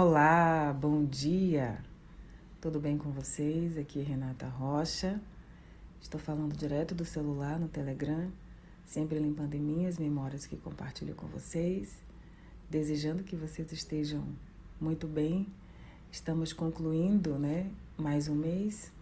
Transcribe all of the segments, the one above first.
Olá, bom dia. Tudo bem com vocês? Aqui é Renata Rocha. Estou falando direto do celular no Telegram, sempre limpando em minhas memórias que compartilho com vocês, desejando que vocês estejam muito bem. Estamos concluindo, né, mais um mês.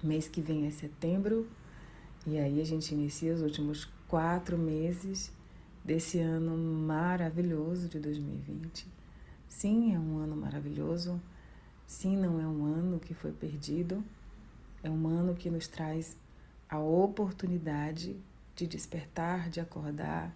Mês que vem é setembro e aí a gente inicia os últimos quatro meses desse ano maravilhoso de 2020. Sim, é um ano maravilhoso. Sim, não é um ano que foi perdido. É um ano que nos traz a oportunidade de despertar, de acordar,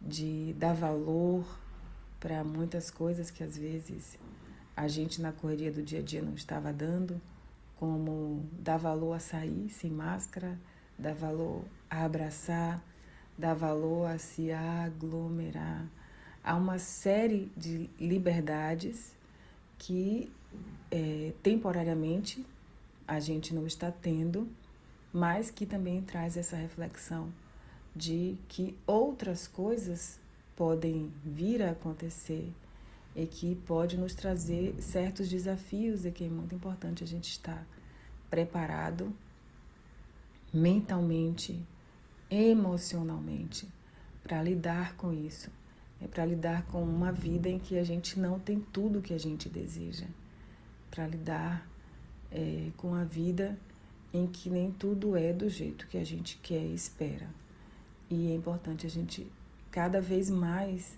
de dar valor para muitas coisas que às vezes a gente na correria do dia a dia não estava dando, como dar valor a sair sem máscara, dar valor a abraçar, dar valor a se aglomerar. Há uma série de liberdades que é, temporariamente a gente não está tendo, mas que também traz essa reflexão de que outras coisas podem vir a acontecer e que pode nos trazer certos desafios e que é muito importante a gente estar preparado mentalmente, emocionalmente, para lidar com isso. É para lidar com uma vida em que a gente não tem tudo que a gente deseja. Para lidar é, com a vida em que nem tudo é do jeito que a gente quer e espera. E é importante a gente cada vez mais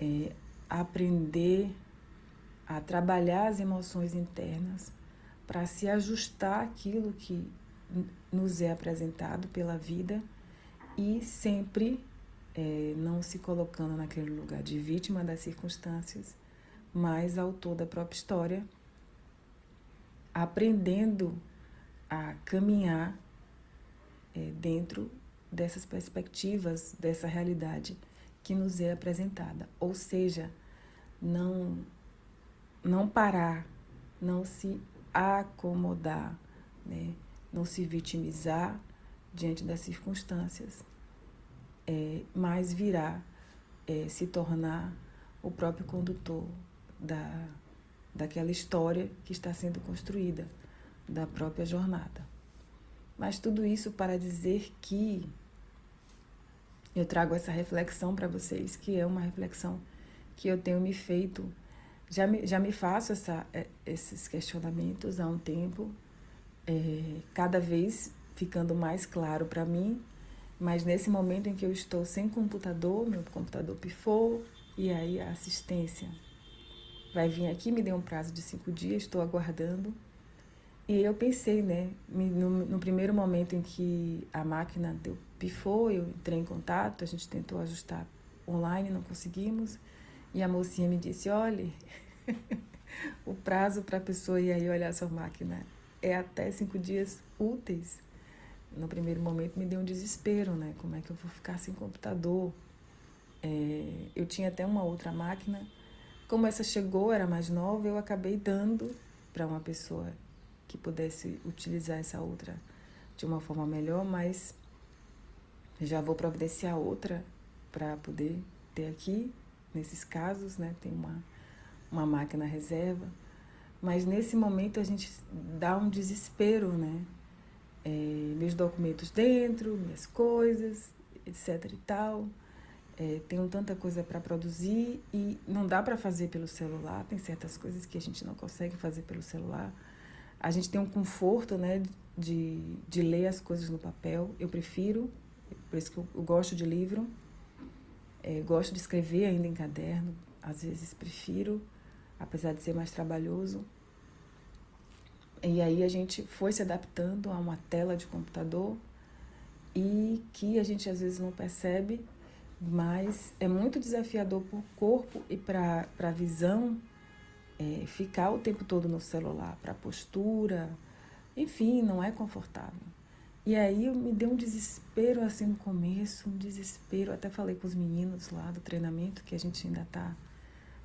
é, aprender a trabalhar as emoções internas para se ajustar àquilo que nos é apresentado pela vida e sempre é, não se colocando naquele lugar de vítima das circunstâncias, mas autor da própria história, aprendendo a caminhar é, dentro dessas perspectivas, dessa realidade que nos é apresentada. Ou seja, não, não parar, não se acomodar, né? não se vitimizar diante das circunstâncias, é, mas virar, é, se tornar o próprio condutor da, daquela história que está sendo construída, da própria jornada. Mas tudo isso para dizer que eu trago essa reflexão para vocês, que é uma reflexão que eu tenho me feito, já me, já me faço essa, é, esses questionamentos há um tempo, é, cada vez ficando mais claro para mim, mas nesse momento em que eu estou sem computador, meu computador pifou, e aí a assistência vai vir aqui, me deu um prazo de cinco dias, estou aguardando. E eu pensei, né, no, no, primeiro momento em que a máquina deu pifou, eu entrei em contato, a gente tentou ajustar online, não conseguimos. E a mocinha me disse: olhe, o prazo para a pessoa ir aí olhar sua máquina é até cinco dias úteis. No primeiro momento me deu um desespero, né? Como é que eu vou ficar sem computador? É, eu tinha até uma outra máquina. Como essa chegou, era mais nova, eu acabei dando para uma pessoa que pudesse utilizar essa outra de uma forma melhor, mas já vou providenciar outra para poder ter aqui, nesses casos, né? Tem uma, uma máquina reserva. Mas nesse momento a gente dá um desespero, né? É, meus documentos dentro, minhas coisas, etc e tal. É, tenho tanta coisa para produzir e não dá para fazer pelo celular. Tem certas coisas que a gente não consegue fazer pelo celular. A gente tem um conforto, né, de, de ler as coisas no papel. Eu prefiro, por isso que eu, eu gosto de livro. É, gosto de escrever ainda em caderno. Às vezes prefiro apesar de ser mais trabalhoso. E aí a gente foi se adaptando a uma tela de computador e que a gente às vezes não percebe, mas é muito desafiador para o corpo e para a visão é, ficar o tempo todo no celular, para a postura, enfim, não é confortável. E aí me deu um desespero assim no começo, um desespero. Até falei com os meninos lá do treinamento que a gente ainda está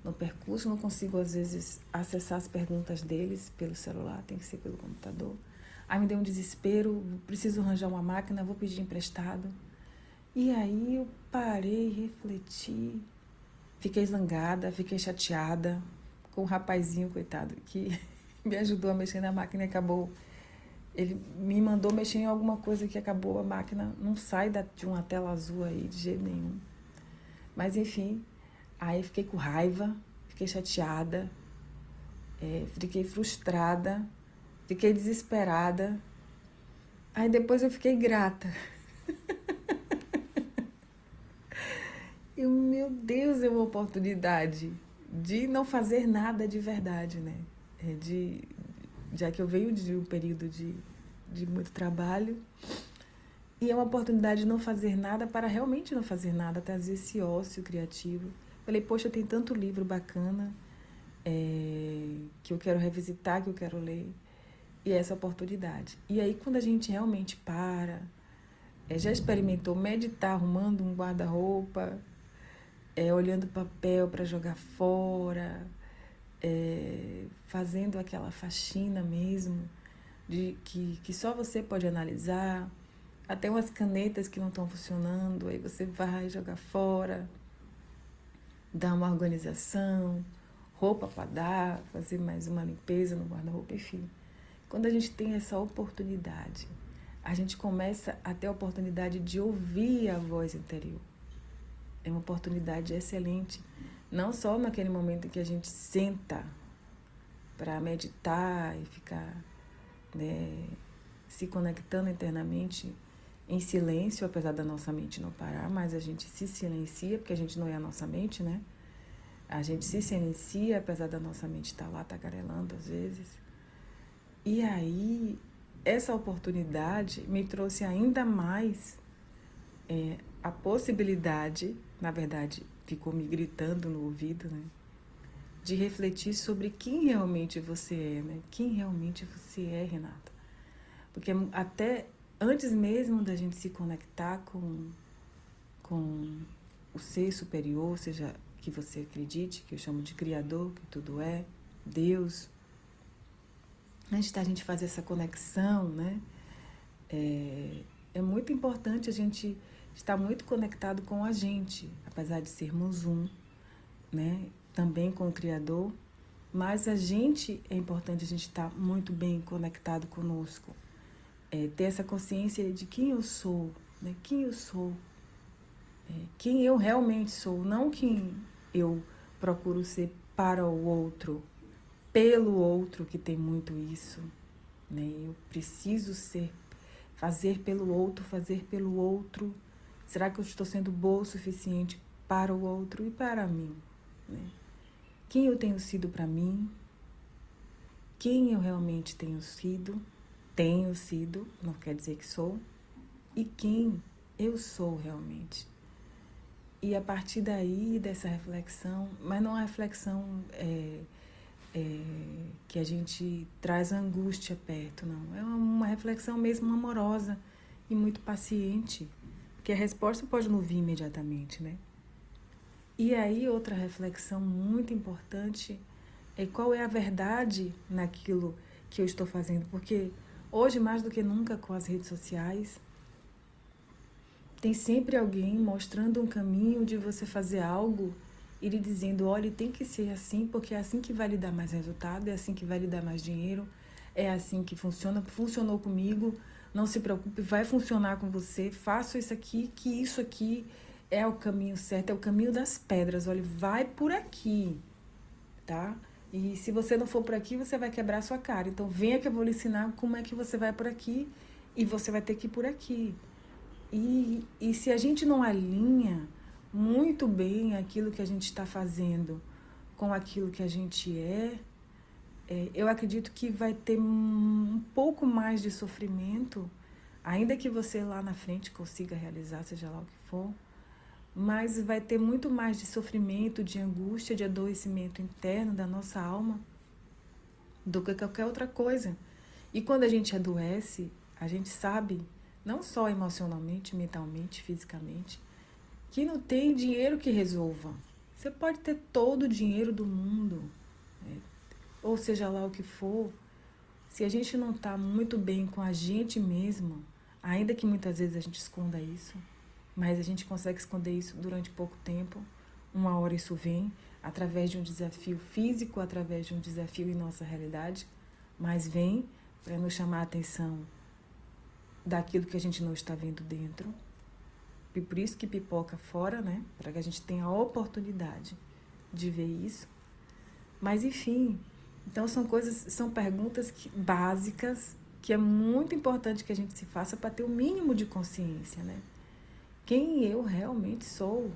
no percurso, não consigo às vezes acessar as perguntas deles pelo celular, tem que ser pelo computador. Aí me deu um desespero, preciso arranjar uma máquina, vou pedir emprestado. E aí eu parei, refleti Fiquei zangada, fiquei chateada com o rapazinho, coitado, que me ajudou a mexer na máquina e acabou. Ele me mandou mexer em alguma coisa que acabou a máquina. Não sai de uma tela azul aí de jeito nenhum. Mas enfim, aí fiquei com raiva, fiquei chateada, é, fiquei frustrada, fiquei desesperada. Aí depois eu fiquei grata. e meu Deus, é uma oportunidade de não fazer nada de verdade, né? É de, já que eu venho de um período de, de muito trabalho. E é uma oportunidade de não fazer nada para realmente não fazer nada, trazer esse ócio criativo. Falei, poxa, tem tanto livro bacana é, que eu quero revisitar, que eu quero ler. E essa oportunidade. E aí, quando a gente realmente para, é, já experimentou meditar arrumando um guarda-roupa, é, olhando papel para jogar fora, é, fazendo aquela faxina mesmo, de que, que só você pode analisar, até umas canetas que não estão funcionando, aí você vai jogar fora, dá uma organização, roupa para dar, fazer mais uma limpeza no guarda-roupa, enfim. Quando a gente tem essa oportunidade, a gente começa a ter a oportunidade de ouvir a voz interior. É uma oportunidade excelente, não só naquele momento em que a gente senta para meditar e ficar né, se conectando internamente em silêncio, apesar da nossa mente não parar, mas a gente se silencia, porque a gente não é a nossa mente, né? A gente se silencia, apesar da nossa mente estar tá lá tagarelando às vezes. E aí, essa oportunidade me trouxe ainda mais é, a possibilidade, na verdade, ficou me gritando no ouvido, né? De refletir sobre quem realmente você é, né? Quem realmente você é, Renata. Porque até antes mesmo da gente se conectar com, com o ser superior, seja que você acredite, que eu chamo de Criador, que tudo é, Deus, antes da gente fazer essa conexão, né? É, é muito importante a gente estar muito conectado com a gente, apesar de sermos um, né? Também com o Criador, mas a gente é importante a gente estar muito bem conectado conosco é, ter essa consciência de quem eu sou, né? quem eu sou, é, quem eu realmente sou, não quem eu procuro ser para o outro, pelo outro, que tem muito isso. Né? Eu preciso ser, fazer pelo outro, fazer pelo outro. Será que eu estou sendo boa o suficiente para o outro e para mim? Né? Quem eu tenho sido para mim? Quem eu realmente tenho sido? Tenho sido, não quer dizer que sou, e quem eu sou realmente. E a partir daí, dessa reflexão, mas não é uma reflexão é, é, que a gente traz angústia perto, não. É uma reflexão mesmo amorosa e muito paciente, porque a resposta pode não vir imediatamente, né? E aí, outra reflexão muito importante é qual é a verdade naquilo que eu estou fazendo, porque Hoje, mais do que nunca com as redes sociais, tem sempre alguém mostrando um caminho de você fazer algo e lhe dizendo: olha, tem que ser assim, porque é assim que vai lhe dar mais resultado, é assim que vai lhe dar mais dinheiro, é assim que funciona. Funcionou comigo, não se preocupe, vai funcionar com você. Faça isso aqui, que isso aqui é o caminho certo, é o caminho das pedras. Olha, vai por aqui, tá? E se você não for por aqui, você vai quebrar sua cara. Então venha que eu vou lhe ensinar como é que você vai por aqui e você vai ter que ir por aqui. E, e se a gente não alinha muito bem aquilo que a gente está fazendo com aquilo que a gente é, é, eu acredito que vai ter um pouco mais de sofrimento, ainda que você lá na frente consiga realizar, seja lá o que for mas vai ter muito mais de sofrimento, de angústia, de adoecimento interno da nossa alma do que qualquer outra coisa. E quando a gente adoece, a gente sabe, não só emocionalmente, mentalmente, fisicamente, que não tem dinheiro que resolva. Você pode ter todo o dinheiro do mundo, né? ou seja lá o que for, se a gente não está muito bem com a gente mesmo, ainda que muitas vezes a gente esconda isso, mas a gente consegue esconder isso durante pouco tempo. uma hora isso vem através de um desafio físico, através de um desafio em nossa realidade, mas vem para nos chamar a atenção daquilo que a gente não está vendo dentro. E por isso que pipoca fora, né? Para que a gente tenha a oportunidade de ver isso. Mas enfim, então são coisas, são perguntas que, básicas que é muito importante que a gente se faça para ter o mínimo de consciência, né? Quem eu realmente sou?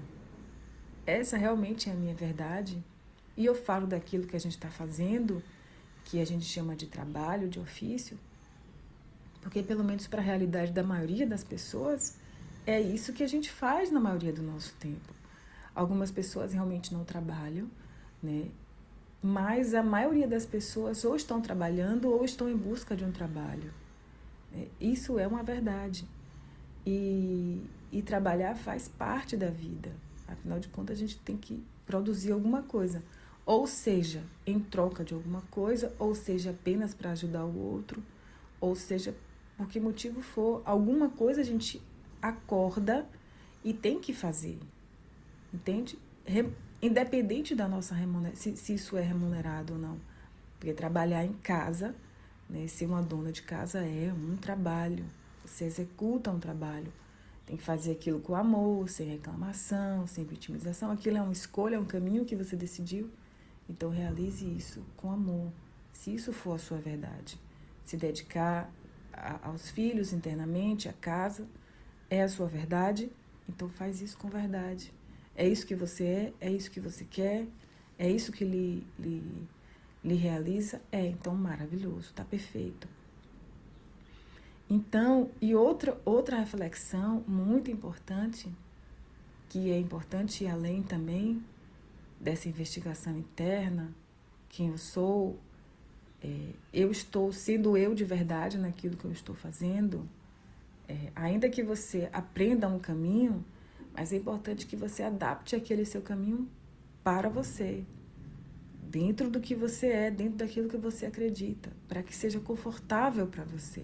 Essa realmente é a minha verdade? E eu falo daquilo que a gente está fazendo, que a gente chama de trabalho, de ofício, porque pelo menos para a realidade da maioria das pessoas, é isso que a gente faz na maioria do nosso tempo. Algumas pessoas realmente não trabalham, né? mas a maioria das pessoas ou estão trabalhando ou estão em busca de um trabalho. É, isso é uma verdade. E, e trabalhar faz parte da vida. Afinal de contas, a gente tem que produzir alguma coisa. Ou seja, em troca de alguma coisa, ou seja, apenas para ajudar o outro, ou seja, por que motivo for, alguma coisa a gente acorda e tem que fazer. Entende? independente da nossa remuneração, se, se, isso é remunerado ou não. Porque trabalhar em casa, né, ser uma dona de casa é um trabalho. Você executa um trabalho. Tem que fazer aquilo com amor, sem reclamação, sem vitimização. Aquilo é uma escolha, é um caminho que você decidiu. Então realize isso com amor, se isso for a sua verdade. Se dedicar a, aos filhos internamente, a casa, é a sua verdade. Então faz isso com verdade. É isso que você é, é isso que você quer, é isso que lhe, lhe, lhe realiza? É, então maravilhoso, está perfeito. Então, e outra, outra reflexão muito importante, que é importante ir além também dessa investigação interna, quem eu sou, é, eu estou sendo eu de verdade naquilo que eu estou fazendo, é, ainda que você aprenda um caminho, mas é importante que você adapte aquele seu caminho para você, dentro do que você é, dentro daquilo que você acredita, para que seja confortável para você.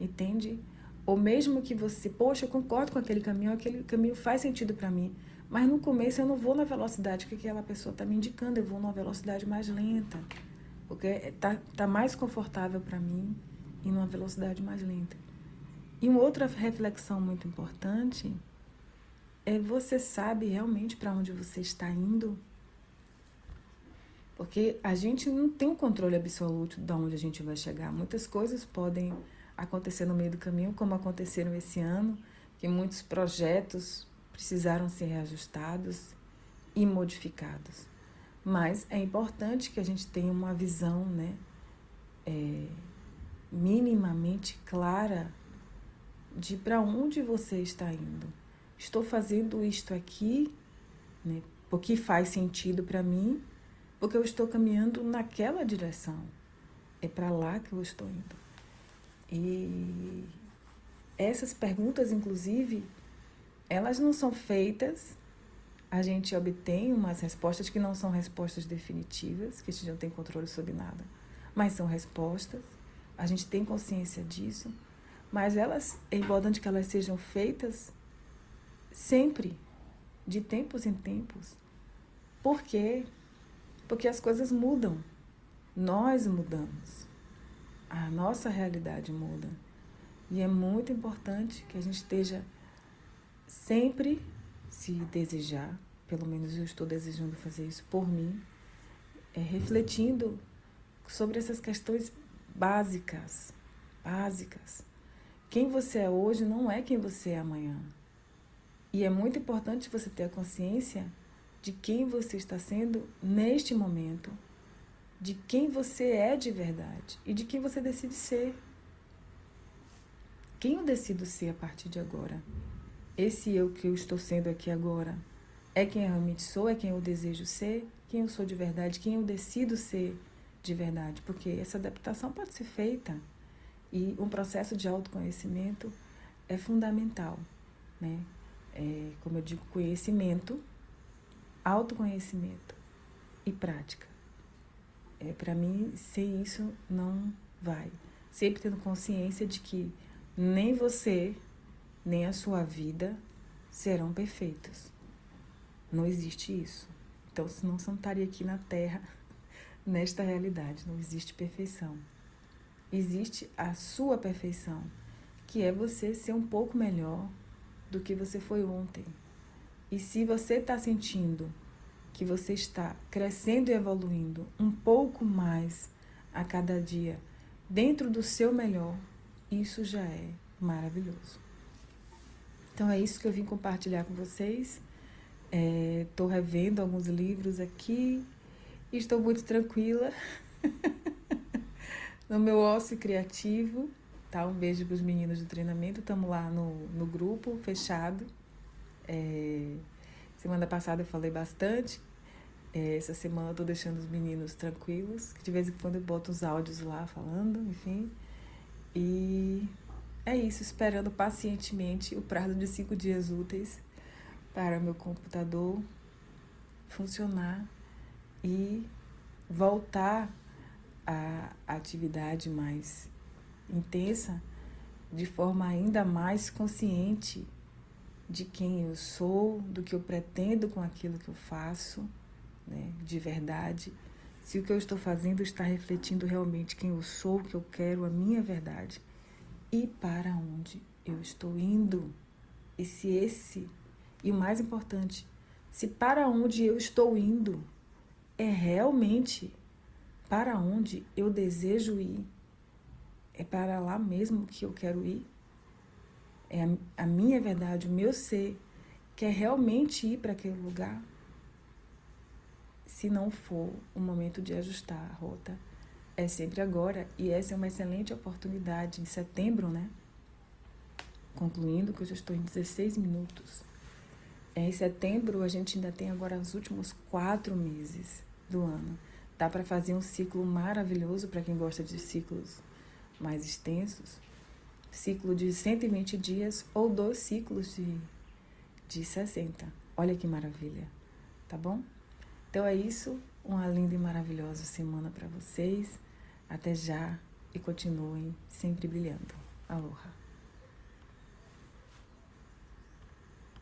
Entende? Ou mesmo que você, poxa, eu concordo com aquele caminho, aquele caminho faz sentido para mim, mas no começo eu não vou na velocidade que aquela pessoa está me indicando, eu vou numa velocidade mais lenta, porque tá, tá mais confortável para mim em uma velocidade mais lenta. E uma outra reflexão muito importante é você sabe realmente para onde você está indo? Porque a gente não tem um controle absoluto de onde a gente vai chegar. Muitas coisas podem acontecer no meio do caminho, como aconteceram esse ano, que muitos projetos precisaram ser reajustados e modificados. Mas é importante que a gente tenha uma visão né, é, minimamente clara de para onde você está indo estou fazendo isto aqui, né, porque faz sentido para mim, porque eu estou caminhando naquela direção. É para lá que eu estou indo. E essas perguntas, inclusive, elas não são feitas, a gente obtém umas respostas que não são respostas definitivas, que a gente não tem controle sobre nada, mas são respostas, a gente tem consciência disso, mas elas, é importante que elas sejam feitas Sempre, de tempos em tempos. Por quê? Porque as coisas mudam. Nós mudamos. A nossa realidade muda. E é muito importante que a gente esteja sempre, se desejar, pelo menos eu estou desejando fazer isso por mim, é, refletindo sobre essas questões básicas. Básicas. Quem você é hoje não é quem você é amanhã. E é muito importante você ter a consciência de quem você está sendo neste momento, de quem você é de verdade e de quem você decide ser. Quem eu decido ser a partir de agora? Esse eu que eu estou sendo aqui agora é quem eu realmente sou, é quem eu desejo ser, quem eu sou de verdade, quem eu decido ser de verdade, porque essa adaptação pode ser feita e um processo de autoconhecimento é fundamental, né? é, como eu digo, conhecimento, autoconhecimento e prática. É, Para mim, sem isso não vai. Sempre tendo consciência de que nem você, nem a sua vida serão perfeitos. Não existe isso. Então, senão você não estaria aqui na Terra, nesta realidade. Não existe perfeição. Existe a sua perfeição, que é você ser um pouco melhor do que você foi ontem. E se você está sentindo que você está crescendo e evoluindo um pouco mais a cada dia, dentro do seu melhor, isso já é maravilhoso. Então é isso que eu vim compartilhar com vocês. Estou é, revendo alguns livros aqui. Estou muito tranquila no meu ócio criativo. Tá? Um beijo para os meninos do treinamento. Estamos lá no, no grupo fechado. É, semana passada eu falei bastante. É, essa semana eu tô deixando os meninos tranquilos. De vez em quando eu boto os áudios lá falando, enfim. E é isso, esperando pacientemente o prazo de cinco dias úteis para meu computador funcionar e voltar à atividade mais intensa de forma ainda mais consciente de quem eu sou, do que eu pretendo com aquilo que eu faço, né, de verdade. Se o que eu estou fazendo está refletindo realmente quem eu sou, o que eu quero, a minha verdade e para onde eu estou indo. E se esse, e o mais importante, se para onde eu estou indo é realmente para onde eu desejo ir, é para lá mesmo que eu quero ir, é a, minha verdade, o meu ser, quer realmente ir para aquele lugar, se não for o momento de ajustar a rota, é sempre agora. E essa é uma excelente oportunidade em setembro, né? Concluindo que eu já estou em 16 minutos. É, em setembro a gente ainda tem agora os últimos quatro meses do ano. Dá para fazer um ciclo maravilhoso para quem gosta de ciclos mais extensos. Ciclo de 120 dias ou dois ciclos de, de 60. Olha que maravilha, tá bom? Então é isso. Uma linda e maravilhosa semana para vocês. Até já e continuem sempre brilhando. Aloha!